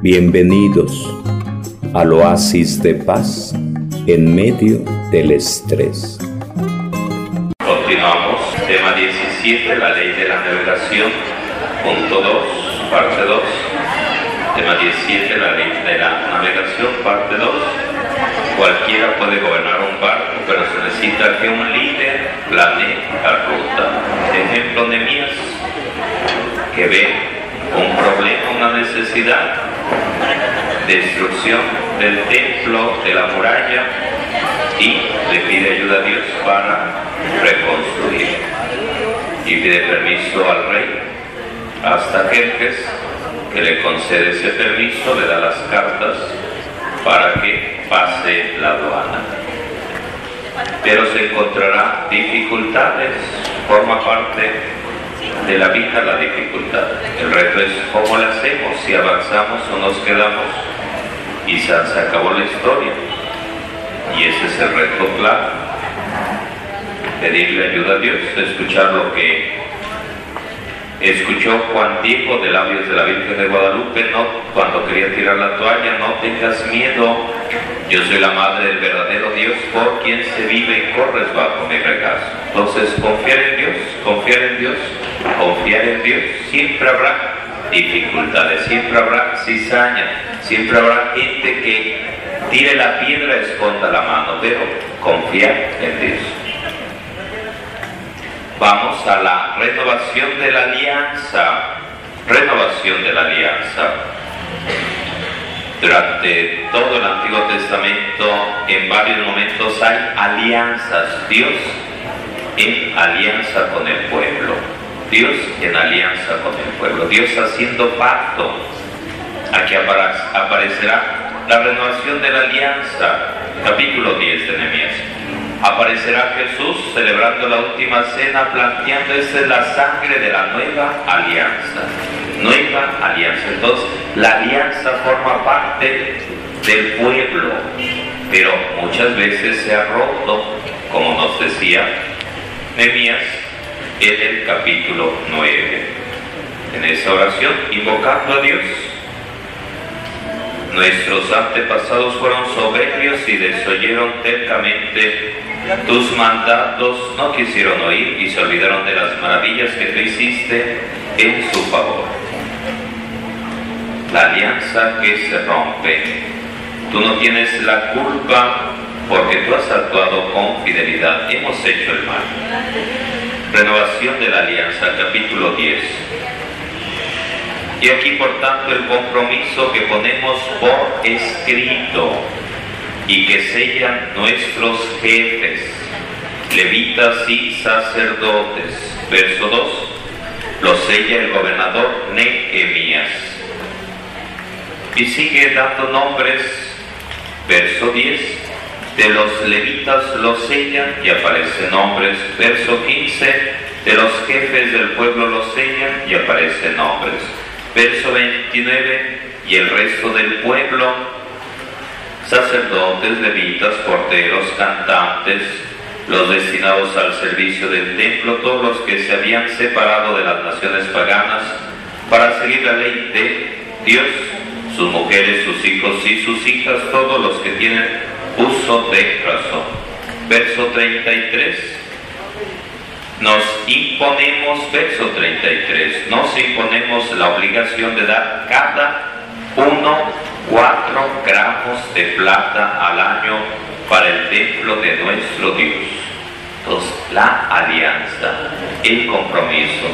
Bienvenidos al oasis de paz en medio del estrés. Continuamos, tema 17, la ley de la navegación, punto 2, parte 2. Tema 17, la ley de la navegación, parte 2. Cualquiera puede gobernar un barco, pero se necesita que un líder planee la ruta. Ejemplo de mías, que ve un problema, una necesidad, destrucción del templo, de la muralla, y le pide ayuda a Dios para reconstruir. Y pide permiso al rey, hasta Jerjes, que le concede ese permiso, le da las cartas para que pase la aduana. Pero se encontrará dificultades, forma parte de la vida la dificultad. El reto es cómo lo hacemos, si avanzamos o nos quedamos y se acabó la historia. Y ese es el reto claro. Pedirle ayuda a Dios, escuchar lo que escuchó Juan Diego de labios de la Virgen de Guadalupe, no, cuando quería tirar la toalla, no tengas miedo, yo soy la madre del verdadero Dios por quien se vive y corres bajo mi regazo. Entonces, confiar en Dios, confiar en Dios, confiar en Dios, siempre habrá dificultades, siempre habrá cizaña, siempre habrá gente que tire la piedra, esconda la mano, pero confiar en Dios. Vamos a la renovación de la alianza. Renovación de la alianza. Durante todo el Antiguo Testamento, en varios momentos hay alianzas. Dios en alianza con el pueblo. Dios en alianza con el pueblo. Dios haciendo pacto. Aquí aparecerá la renovación de la alianza. Capítulo 10 de Nehemías aparecerá Jesús celebrando la última cena, planteando esa es la sangre de la nueva alianza. Nueva alianza. Entonces, la alianza forma parte del pueblo, pero muchas veces se ha roto, como nos decía Nehemías en el capítulo 9. En esa oración, invocando a Dios, Nuestros antepasados fueron soberbios y desoyeron tercamente tus mandatos, no quisieron oír y se olvidaron de las maravillas que tú hiciste en su favor. La alianza que se rompe. Tú no tienes la culpa porque tú has actuado con fidelidad. Hemos hecho el mal. Renovación de la alianza, capítulo 10. Y aquí, por tanto, el compromiso que ponemos por escrito y que sellan nuestros jefes, levitas y sacerdotes. Verso 2. Lo sella el gobernador Nehemías. Y sigue dando nombres. Verso 10. De los levitas lo sellan y aparecen nombres. Verso 15. De los jefes del pueblo lo sellan y aparecen nombres Verso 29, y el resto del pueblo, sacerdotes, levitas, porteros, cantantes, los destinados al servicio del templo, todos los que se habían separado de las naciones paganas para seguir la ley de Dios, sus mujeres, sus hijos y sus hijas, todos los que tienen uso de razón. Verso 33 nos imponemos, verso 33, nos imponemos la obligación de dar cada uno cuatro gramos de plata al año para el templo de nuestro Dios. Entonces, la alianza, el compromiso,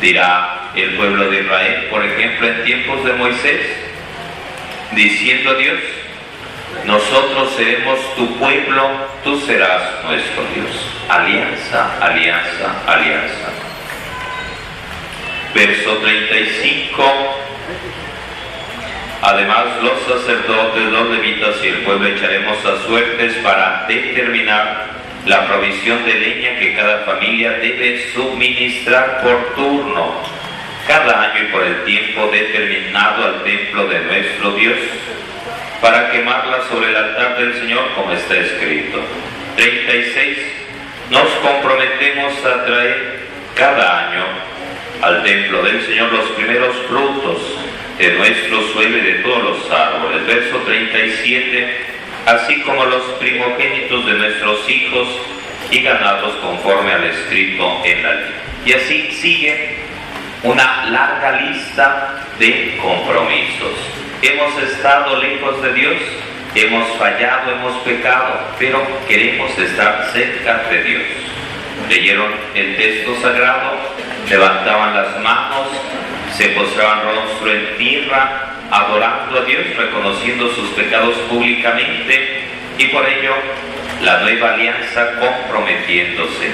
dirá el pueblo de Israel, por ejemplo, en tiempos de Moisés, diciendo a Dios, nosotros seremos tu pueblo, tú serás nuestro Dios. Alianza, alianza, alianza. Verso 35. Además, los sacerdotes, los levitas y el pueblo echaremos a suertes para determinar la provisión de leña que cada familia debe suministrar por turno, cada año y por el tiempo determinado al templo de nuestro Dios para quemarla sobre el altar del Señor como está escrito. 36. Nos comprometemos a traer cada año al templo del Señor los primeros frutos de nuestro suelo y de todos los árboles. Verso 37, así como los primogénitos de nuestros hijos y ganados conforme al escrito en la ley. Y así sigue una larga lista de compromisos. Hemos estado lejos de Dios, hemos fallado, hemos pecado, pero queremos estar cerca de Dios. Leyeron el texto sagrado, levantaban las manos, se postraban rostro en tierra, adorando a Dios, reconociendo sus pecados públicamente y por ello la nueva alianza comprometiéndose.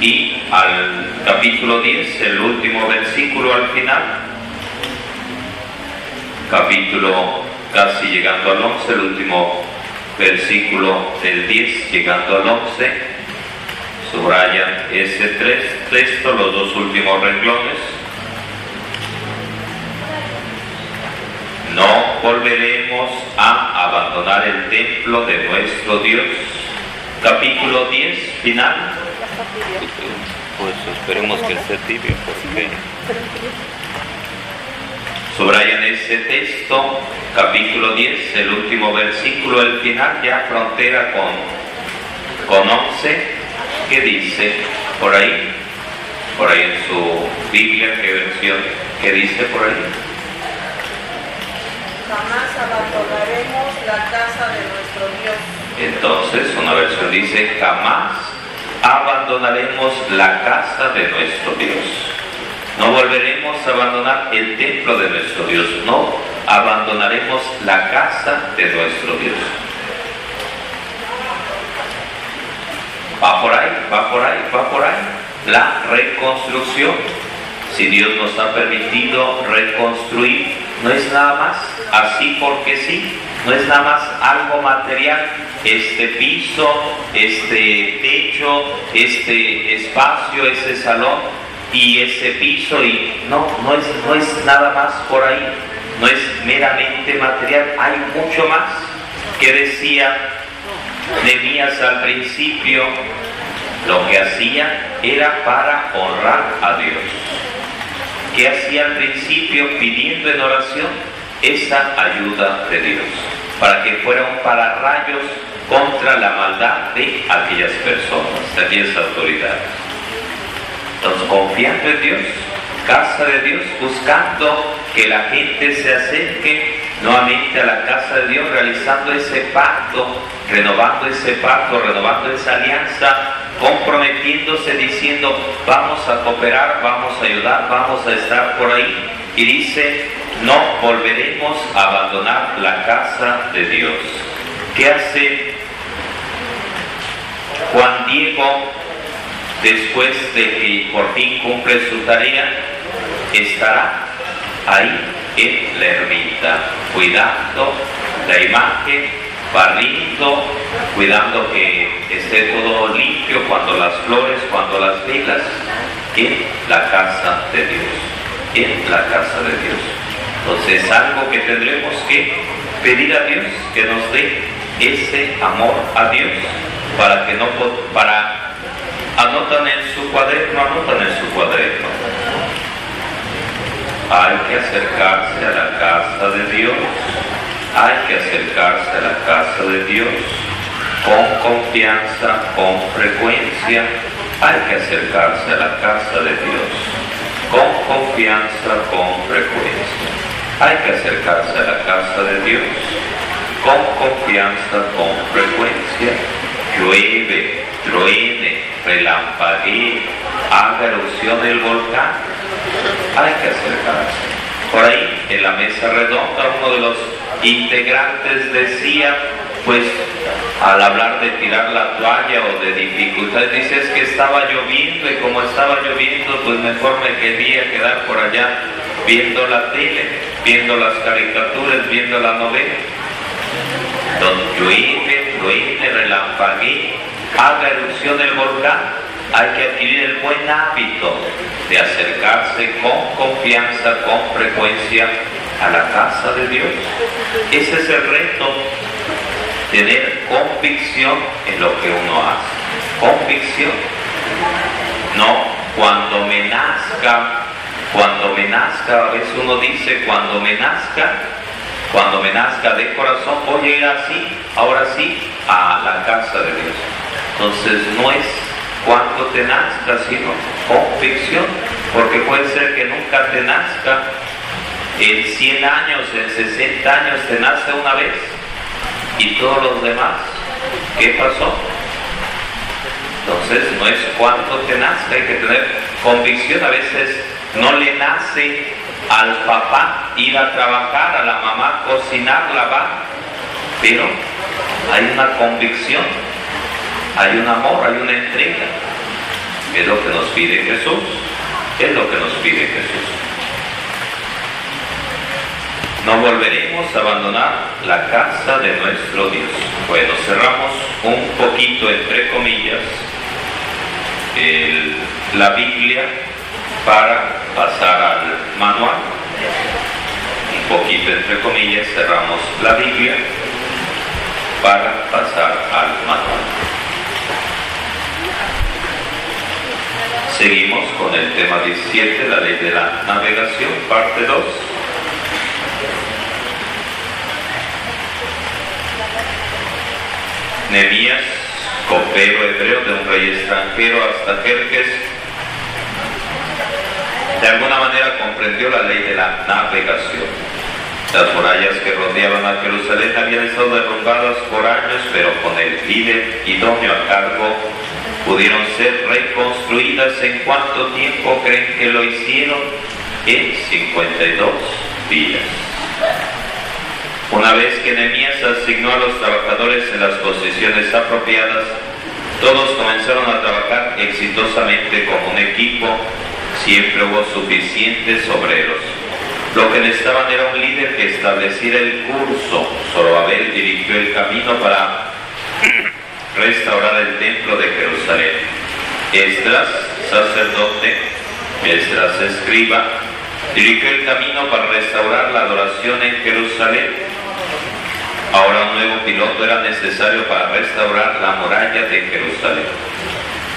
Y al capítulo 10, el último versículo al final, capítulo casi llegando al 11, el último versículo del 10 llegando al 11, subrayan ese tres texto, los dos últimos renglones. No volveremos a abandonar el templo de nuestro Dios. Capítulo 10, final. Pues esperemos que esté tibio, porque Subrayan ese texto, capítulo 10, el último versículo, el final, ya frontera con, con 11, que dice por ahí, por ahí en su Biblia, qué versión, que dice por ahí. Jamás abandonaremos la casa de nuestro Dios. Entonces, una versión dice, jamás abandonaremos la casa de nuestro Dios. No volveremos a abandonar el templo de nuestro Dios, no abandonaremos la casa de nuestro Dios. Va por ahí, va por ahí, va por ahí. La reconstrucción. Si Dios nos ha permitido reconstruir, no es nada más así porque sí, no es nada más algo material. Este piso, este techo, este espacio, ese salón y ese piso y no, no es, no es nada más por ahí, no es meramente material, hay mucho más que decía Nehemías al principio, lo que hacía era para honrar a Dios. ¿Qué hacía al principio pidiendo en oración? Esa ayuda de Dios, para que fuera un pararrayos contra la maldad de aquellas personas, de aquellas autoridades. Entonces, confiando en Dios, casa de Dios, buscando que la gente se acerque nuevamente a la casa de Dios, realizando ese pacto, renovando ese pacto, renovando esa alianza, comprometiéndose, diciendo, vamos a cooperar, vamos a ayudar, vamos a estar por ahí. Y dice, no volveremos a abandonar la casa de Dios. ¿Qué hace Juan Diego después de que por fin cumple su tarea? Estará ahí en la ermita, cuidando la imagen, barriendo, cuidando que esté todo limpio cuando las flores, cuando las velas, en la casa de Dios, en la casa de Dios. Entonces es algo que tendremos que pedir a Dios que nos dé ese amor a Dios para que no para anotan en su cuaderno, anotan en su cuaderno. Hay que acercarse a la casa de Dios, hay que acercarse a la casa de Dios con confianza, con frecuencia, hay que acercarse a la casa de Dios con confianza, con frecuencia. Hay que acercarse a la casa de Dios con confianza, con frecuencia. Llueve, truene, relampaguee, haga erupción el volcán. Hay que acercarse. Por ahí, en la mesa redonda, uno de los integrantes decía, pues al hablar de tirar la toalla o de dificultades, dice es que estaba lloviendo y como estaba lloviendo, pues mejor me quería quedar por allá viendo la tele, viendo las caricaturas, viendo la novela. Donde llueve, truene, relampaguee, haga erupción el volcán, hay que adquirir el buen hábito de acercarse con confianza, con frecuencia a la casa de Dios. Ese es el reto, tener convicción en lo que uno hace. Convicción. No cuando me nazca cuando me nazca, a veces uno dice, cuando me nazca, cuando me nazca de corazón, voy a ir así, ahora sí, a la casa de Dios. Entonces no es cuando te nazca, sino convicción, porque puede ser que nunca te nazca, en 100 años, en 60 años te nace una vez, y todos los demás, ¿qué pasó? Entonces no es cuánto te nazca, hay que tener convicción, a veces no le nace al papá ir a trabajar, a la mamá cocinar, lavar, pero hay una convicción, hay un amor, hay una entrega. Es lo que nos pide Jesús, es lo que nos pide Jesús. No volveremos a abandonar la casa de nuestro Dios. Bueno, cerramos un poquito, entre comillas, la Biblia para pasar al manual. Un poquito, entre comillas, cerramos la Biblia para pasar al manual. Seguimos con el tema 17, la ley de la navegación, parte 2. Nehemías, copero hebreo de un rey extranjero hasta Jerjes, de alguna manera comprendió la ley de la navegación. Las murallas que rodeaban a Jerusalén habían estado derrumbadas por años, pero con el líder idóneo a cargo pudieron ser reconstruidas. ¿En cuánto tiempo creen que lo hicieron? En 52 días. Una vez que Nehemías asignó a los trabajadores en las posiciones apropiadas, todos comenzaron a trabajar exitosamente como un equipo. Siempre hubo suficientes obreros. Lo que necesitaban era un líder que estableciera el curso. Zorobabel dirigió el camino para restaurar el templo de Jerusalén. Esdras, sacerdote, Esdras escriba, dirigió el camino para restaurar la adoración en Jerusalén. Ahora un nuevo piloto era necesario para restaurar la muralla de Jerusalén.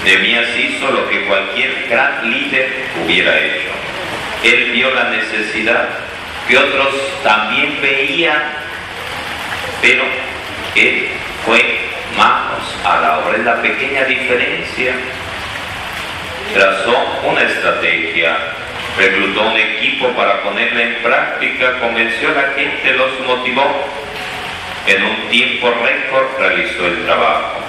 Nehemías hizo lo que cualquier gran líder hubiera hecho. Él vio la necesidad que otros también veían, pero él fue manos a la obra. Es la pequeña diferencia. Trazó una estrategia, reclutó un equipo para ponerla en práctica, convenció a la gente, los motivó en un tiempo récord realizó el trabajo.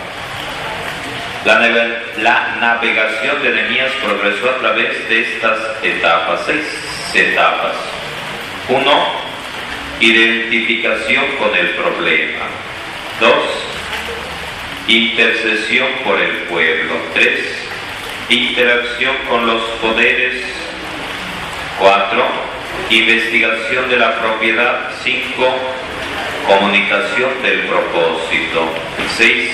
La, navegación de Nehemías progresó a través de estas etapas, seis etapas. Uno, identificación con el problema. Dos, intercesión por el pueblo. Tres, interacción con los poderes. Cuatro, investigación de la propiedad. Cinco, Comunicación del propósito. 6.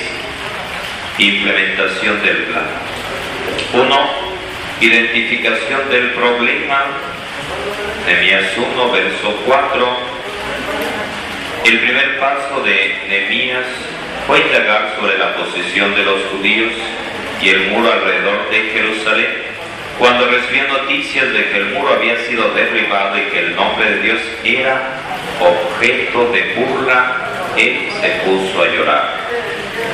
Implementación del plan. 1. Identificación del problema. Nehemías 1, verso 4. El primer paso de Nehemías fue indagar sobre la posición de los judíos y el muro alrededor de Jerusalén. Cuando recibió noticias de que el muro había sido derribado y que el nombre de Dios era objeto de burla, él se puso a llorar.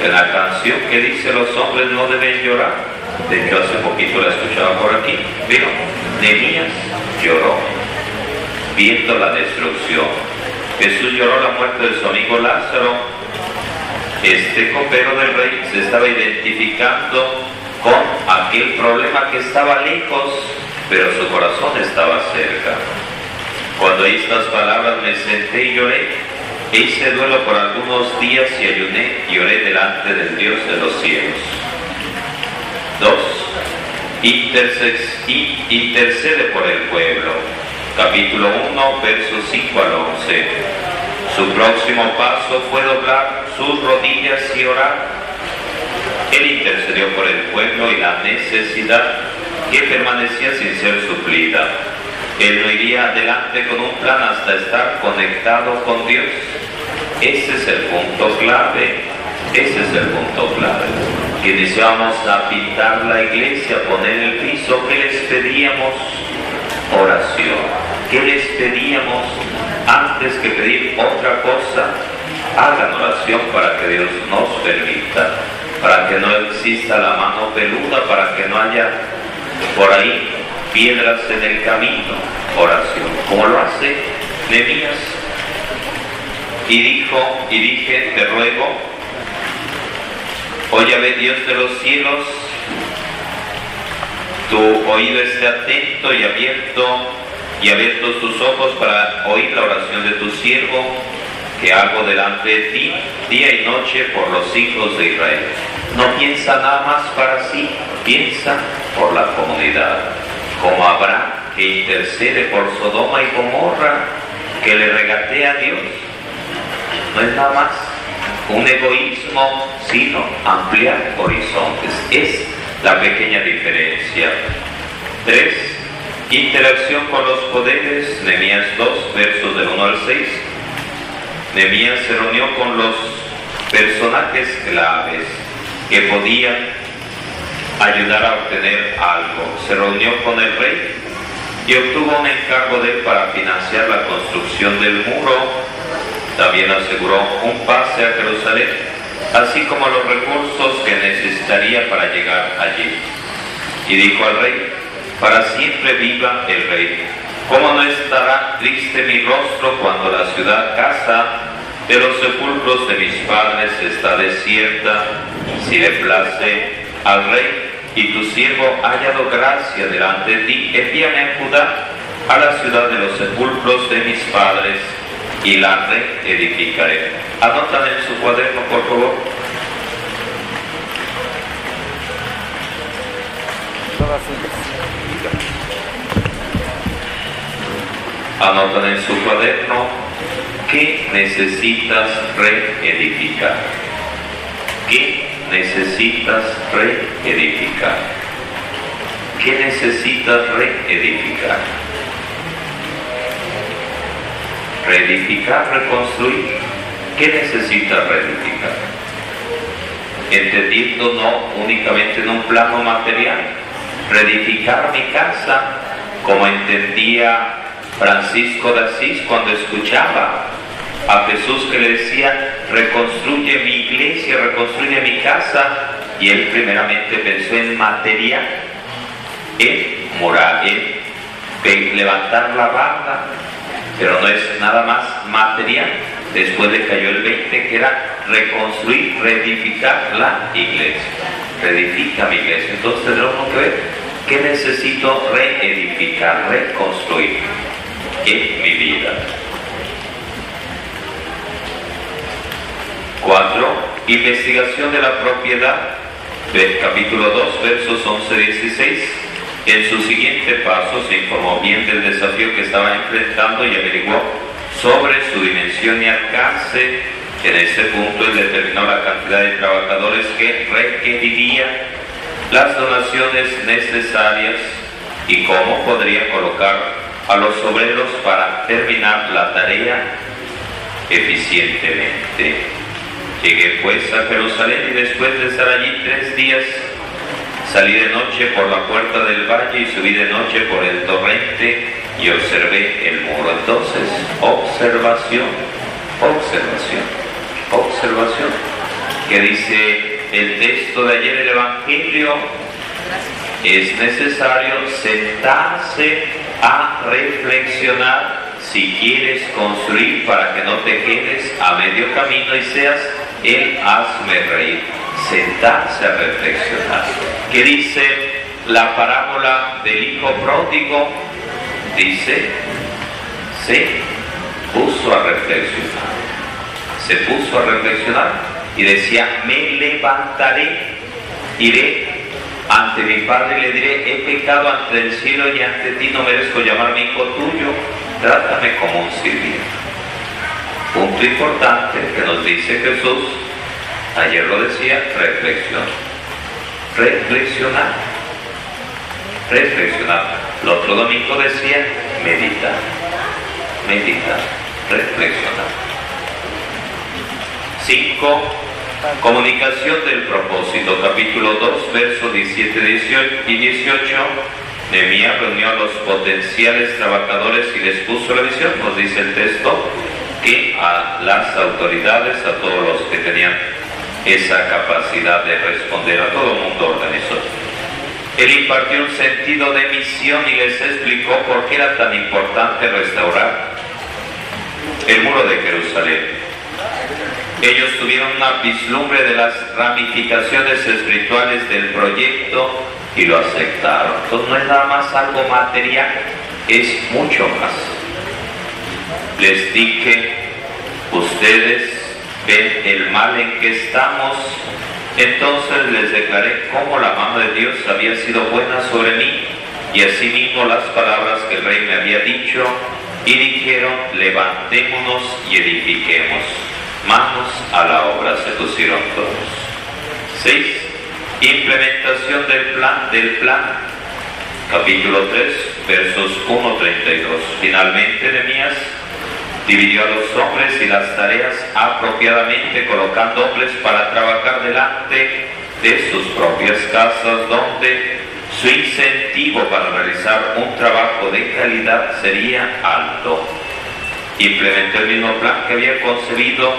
En la canción que dice los hombres no deben llorar, de hecho hace poquito la escuchaba por aquí, vino, Nehemías lloró, viendo la destrucción. Jesús lloró la muerte de su amigo Lázaro. Este copero del rey se estaba identificando con aquel problema que estaba lejos, pero su corazón estaba cerca. Cuando oí estas palabras me senté y lloré. E hice duelo por algunos días y ayuné y oré delante del Dios de los cielos. 2. Intercede por el pueblo. Capítulo 1, versos 5 al 11. Su próximo paso fue doblar sus rodillas y orar. Él intercedió por el pueblo y la necesidad que permanecía sin ser suplida él no iría adelante con un plan hasta estar conectado con Dios. Ese es el punto clave. Ese es el punto clave. Que deseamos a pintar la iglesia, poner el piso, que les pedíamos? oración. ¿Qué les pedíamos antes que pedir otra cosa? Hagan oración para que Dios nos permita, para que no exista la mano peluda, para que no haya por ahí piedras en el camino. Oración, como lo hace Nehemías. Y dijo, y dije, te ruego, Oye, Dios de los cielos, tu oído esté atento y abierto y abiertos tus ojos para oír la oración de tu siervo que hago delante de ti día y noche por los hijos de Israel. No piensa nada más para sí, piensa por la comunidad, como Abraham que intercede por Sodoma y Gomorra, que le regatea a Dios. No es nada más un egoísmo, sino ampliar horizontes. Es la pequeña diferencia. 3. Interacción con los poderes, Nehemías 2, versos del 1 al 6. Nehemías se reunió con los personajes claves que podían ayudar a obtener algo. Se reunió con el rey y obtuvo un encargo de para financiar la construcción del muro. También aseguró un pase a Jerusalén, así como los recursos que necesitaría para llegar allí. Y dijo al rey, para siempre viva el rey. ¿Cómo no estará triste mi rostro cuando la ciudad casa de los sepulcros de mis padres está desierta? Si le place al rey y tu siervo ha hallado gracia delante de ti, envíame a Judá, a la ciudad de los sepulcros de mis padres, y la reedificaré. Anotan en su cuaderno, por favor. Anotan en su cuaderno qué necesitas reedificar. ¿Qué necesitas reedificar? ¿Qué necesitas reedificar? Reedificar, reconstruir. ¿Qué necesitas reedificar? Entendiendo no únicamente en un plano material. Reedificar mi casa como entendía Francisco de Asís cuando escuchaba a Jesús que le decía, reconstruye mi iglesia, reconstruye mi casa, y él primeramente pensó en material, en moral, en levantar la barra, pero no es nada más material. Después le cayó el 20, que era reconstruir, reedificar la iglesia. Reedifica mi iglesia. Entonces tenemos que ver qué necesito reedificar, reconstruir en mi vida. 4. Investigación de la propiedad. Del capítulo 2, versos 11-16. En su siguiente paso se informó bien del desafío que estaba enfrentando y averiguó sobre su dimensión y alcance. En ese punto él determinó la cantidad de trabajadores que requeriría, las donaciones necesarias y cómo podría colocar a los obreros para terminar la tarea eficientemente. Llegué pues a Jerusalén y después de estar allí tres días, salí de noche por la puerta del valle y subí de noche por el torrente y observé el muro. Entonces, observación, observación, observación. Que dice el texto de ayer del Evangelio, es necesario sentarse a reflexionar si quieres construir para que no te quedes a medio camino y seas el hazme reír. Sentarse a reflexionar. ¿Qué dice la parábola del hijo pródigo? Dice, se puso a reflexionar. Se puso a reflexionar y decía, me levantaré, iré ante mi padre y le diré, he pecado ante el cielo y ante ti no merezco llamarme hijo tuyo, trátame como un sirviente. Punto importante que nos dice Jesús, ayer lo decía, reflexión. Reflexionar. Reflexionar. El otro domingo decía, meditar. Meditar. Reflexionar. 5. Comunicación del propósito, capítulo 2, versos 17 y 18. Nehemías reunió a los potenciales trabajadores y les puso la visión, nos dice el texto, que a las autoridades, a todos los que tenían esa capacidad de responder, a todo el mundo organizó. Él impartió un sentido de misión y les explicó por qué era tan importante restaurar el muro de Jerusalén. Ellos tuvieron una vislumbre de las ramificaciones espirituales del proyecto y lo aceptaron. Entonces no es nada más algo material, es mucho más. Les dije, ustedes ven el mal en que estamos, entonces les declaré cómo la mano de Dios había sido buena sobre mí y asimismo las palabras que el rey me había dicho y dijeron, levantémonos y edifiquemos. Manos a la obra se pusieron todos. 6. Implementación del plan del plan. Capítulo 3, versos 1-32. Finalmente, Nehemías dividió a los hombres y las tareas apropiadamente, colocando hombres para trabajar delante de sus propias casas, donde su incentivo para realizar un trabajo de calidad sería alto. Implementó el mismo plan que había concebido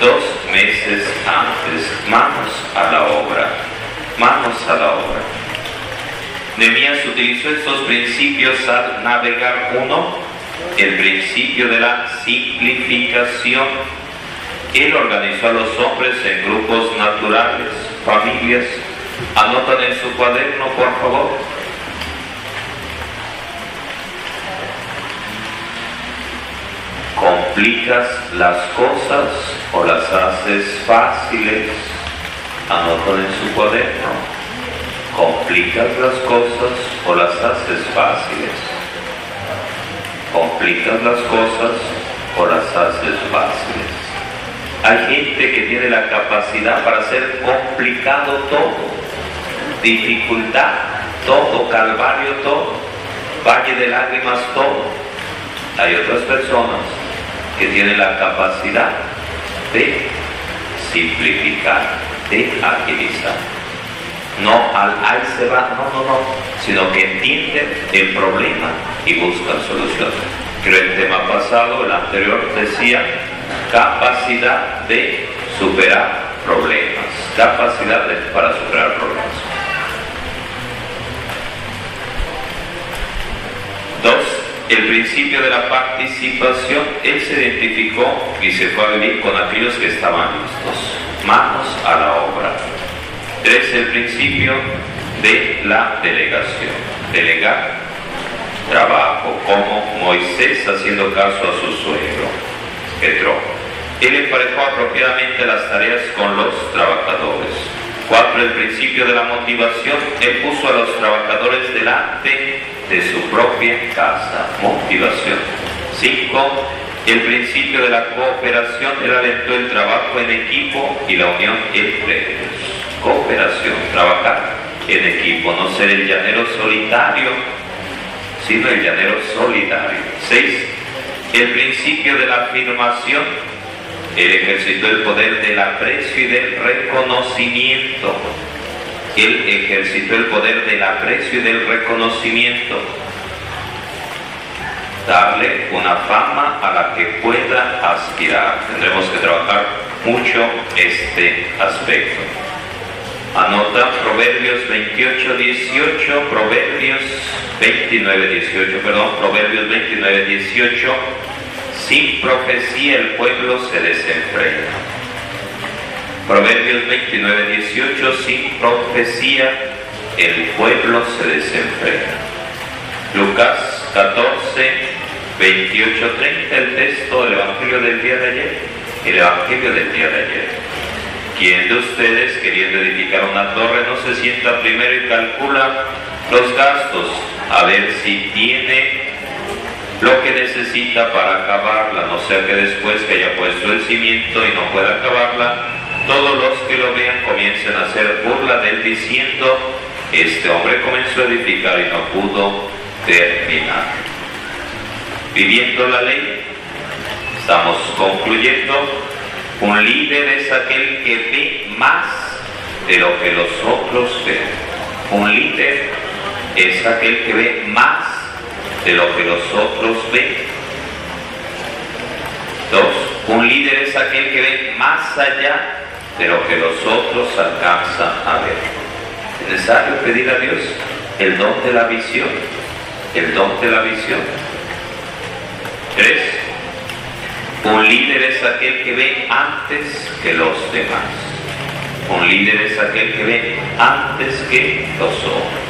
dos meses antes. Manos a la obra. Manos a la obra. Nehemías utilizó estos principios al navegar uno, el principio de la simplificación. Él organizó a los hombres en grupos naturales, familias. Anotan en su cuaderno, por favor. ¿Complicas las cosas o las haces fáciles? Anotan en su cuaderno. ¿Complicas las cosas o las haces fáciles? ¿Complicas las cosas o las haces fáciles? Hay gente que tiene la capacidad para hacer complicado todo, dificultad, todo, calvario, todo, valle de lágrimas, todo. Hay otras personas que tienen la capacidad de simplificar, de agilizar. No al ahí se va, no, no, no, sino que entienden el problema y buscan soluciones. Creo el tema pasado, el anterior, decía capacidad de superar problemas, capacidad de, para superar problemas. El principio de la participación, él se identificó y se fue a vivir con aquellos que estaban listos. Manos a la obra. Tres, el principio de la delegación. Delegar trabajo, como Moisés haciendo caso a su suegro, Petro. Él emparejó apropiadamente las tareas con los trabajadores. Cuatro, el principio de la motivación. Él puso a los trabajadores delante de su propia casa. Motivación. Cinco, el principio de la cooperación. Él alentó el trabajo en equipo y la unión entre ellos. Cooperación, trabajar en equipo, no ser el llanero solitario, sino el llanero solidario. Seis, el principio de la afirmación. Él ejercitó el poder del aprecio y del reconocimiento. Él ejercitó el poder del aprecio y del reconocimiento. Darle una fama a la que pueda aspirar. Tendremos que trabajar mucho este aspecto. Anota Proverbios 28, 18, Proverbios 29, 18, perdón, Proverbios 29, 18. Sin profecía el pueblo se desenfrena. Proverbios 29, 18. Sin profecía el pueblo se desenfrena. Lucas 14, 28, 30, el texto del Evangelio del día de ayer. El Evangelio del día de ayer. ¿Quién de ustedes, queriendo edificar una torre, no se sienta primero y calcula los gastos a ver si tiene lo que necesita para acabarla, no sea que después que haya puesto el cimiento y no pueda acabarla, todos los que lo vean comiencen a hacer burla de él diciendo, este hombre comenzó a edificar y no pudo terminar. Viviendo la ley, estamos concluyendo un líder es aquel que ve más de lo que los otros ven. Un líder es aquel que ve más de lo que los otros ven. Dos, un líder es aquel que ve más allá de lo que los otros alcanzan a ver. Es necesario pedir a Dios el don de la visión, el don de la visión. Tres, un líder es aquel que ve antes que los demás. Un líder es aquel que ve antes que los otros.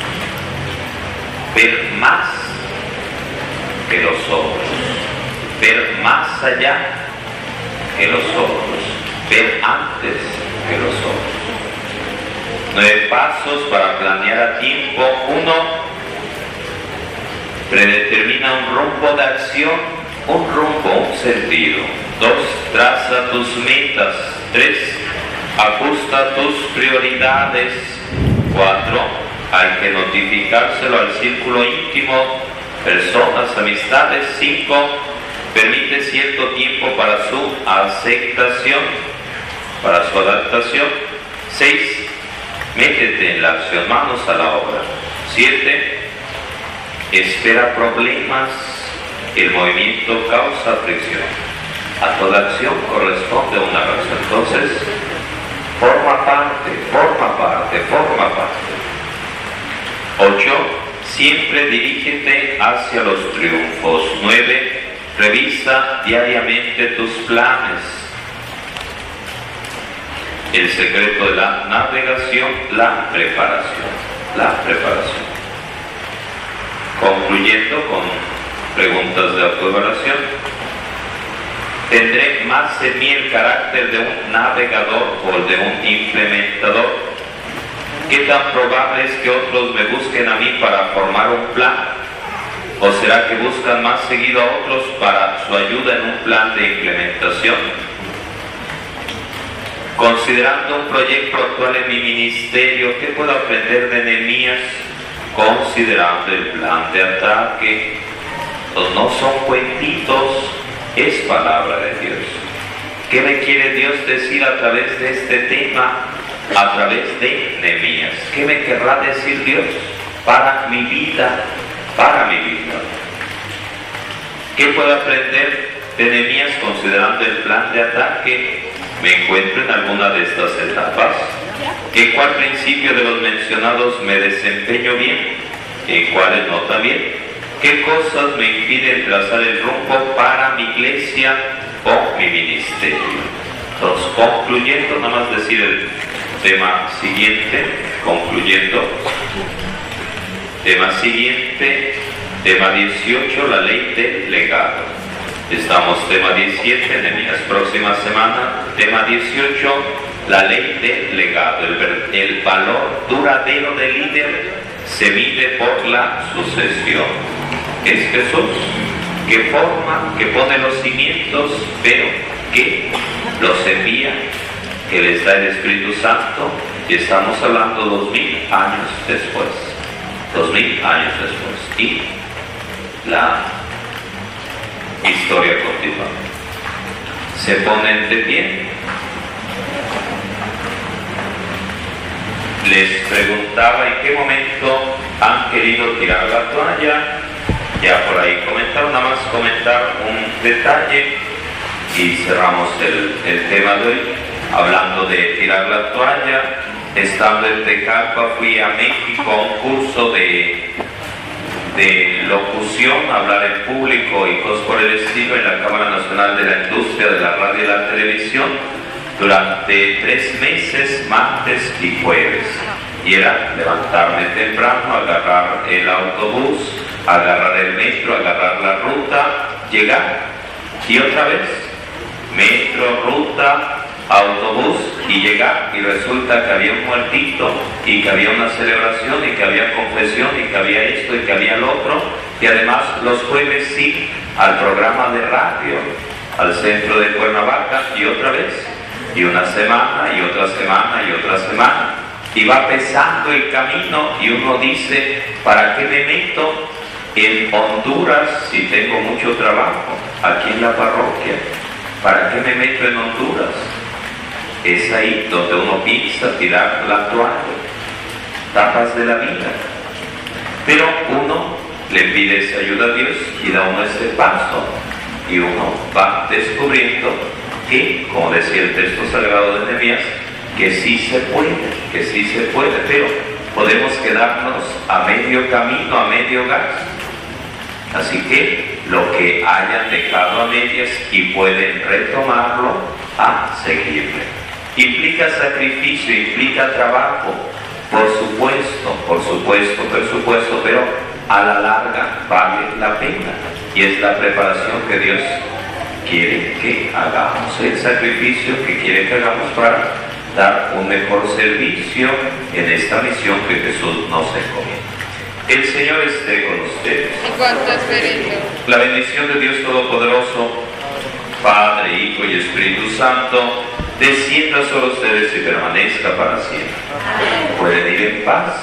Ver más que los otros. Ver más allá que los otros. Ver antes que los otros. Nueve pasos para planear a tiempo. Uno, predetermina un rumbo de acción, un rumbo, un sentido. Dos, traza tus metas. Tres, ajusta tus prioridades. Cuatro, hay que notificárselo al círculo íntimo, personas, amistades. Cinco, permite cierto tiempo para su aceptación, para su adaptación. Seis, métete en la acción, manos a la obra. Siete, espera problemas, el movimiento causa fricción. A toda acción corresponde una reacción. Entonces, forma parte, forma parte, forma parte. Ocho, siempre dirígete hacia los triunfos. Nueve, revisa diariamente tus planes el secreto de la navegación, la preparación, la preparación. Concluyendo con preguntas de autoevaluación, ¿tendré más en mí el carácter de un navegador o de un implementador? ¿Qué tan probable es que otros me busquen a mí para formar un plan? ¿O será que buscan más seguido a otros para su ayuda en un plan de implementación? Considerando un proyecto actual en mi ministerio, ¿qué puedo aprender de Nehemías? Considerando el plan de ataque. No son cuentitos, es palabra de Dios. ¿Qué me quiere Dios decir a través de este tema? A través de Nehemías. ¿Qué me querrá decir Dios para mi vida? Para mi vida. ¿Qué puedo aprender de considerando el plan de ataque? me encuentro en alguna de estas etapas, en cuál principio de los mencionados me desempeño bien, en cuáles no también, qué cosas me impiden trazar el rumbo para mi iglesia o mi ministerio. Entonces, concluyendo, nada más decir el tema siguiente, concluyendo, tema siguiente, tema 18, la ley del legado. Estamos tema 17, Nehemías próxima semana, tema 18, la ley del legado. El, el valor duradero del líder se mide por la sucesión. Es Jesús que forma, que pone los cimientos, pero que los envía, que les da el Espíritu Santo, y estamos hablando dos mil años después. Dos mil años después. Y la historia continua. Se ponen de pie. Les preguntaba en qué momento han querido tirar la toalla. Ya por ahí comentaron, nada más comentar un detalle y cerramos el, el tema de hoy. Hablando de tirar la toalla, estando en Tecalpa fui a México a un curso de de locución, hablar en público y cosas por el estilo en la Cámara Nacional de la Industria de la Radio y la Televisión durante tres meses, martes y jueves. Y era levantarme temprano, agarrar el autobús, agarrar el metro, agarrar la ruta, llegar. Y otra vez, metro, ruta, autobús y llegar y resulta que había un muertito y que había una celebración y que había confesión y que había esto y que había lo otro y además los jueves sí al programa de radio al centro de Cuernavaca y otra vez y una semana y otra semana y otra semana y va pesando el camino y uno dice ¿para qué me meto en Honduras si tengo mucho trabajo aquí en la parroquia? ¿para qué me meto en Honduras? Es ahí donde uno piensa tirar la toalla, tapas de la vida. Pero uno le pide esa ayuda a Dios y da uno ese paso. Y uno va descubriendo que, como decía el texto sagrado de Nehemías, que sí se puede, que sí se puede, pero podemos quedarnos a medio camino, a medio gas. Así que lo que hayan dejado a medias y pueden retomarlo, a seguirle. Implica sacrificio, implica trabajo, por supuesto, por supuesto, por supuesto, pero a la larga vale la pena. Y es la preparación que Dios quiere que hagamos, el sacrificio que quiere que hagamos para dar un mejor servicio en esta misión que Jesús nos encomienda. El Señor esté con ustedes. La bendición de Dios Todopoderoso, Padre, Hijo y Espíritu Santo, descienda sobre ustedes y permanezca para siempre. Pueden ir en paz.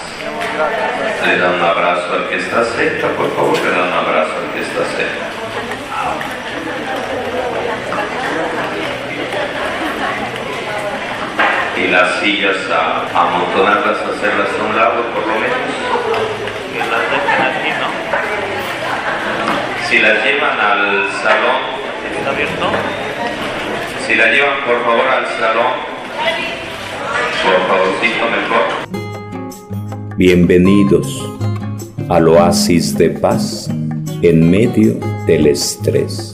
Le da un abrazo al que está cerca, por favor, le da un abrazo al que está cerca. Y las sillas a amontonarlas, hacerlas a un lado por lo menos. Que las dejen aquí, ¿no? Si las llevan al salón, ¿Está abierto? Si la llevan por favor al salón, por favorcito mejor. Bienvenidos al oasis de paz en medio del estrés.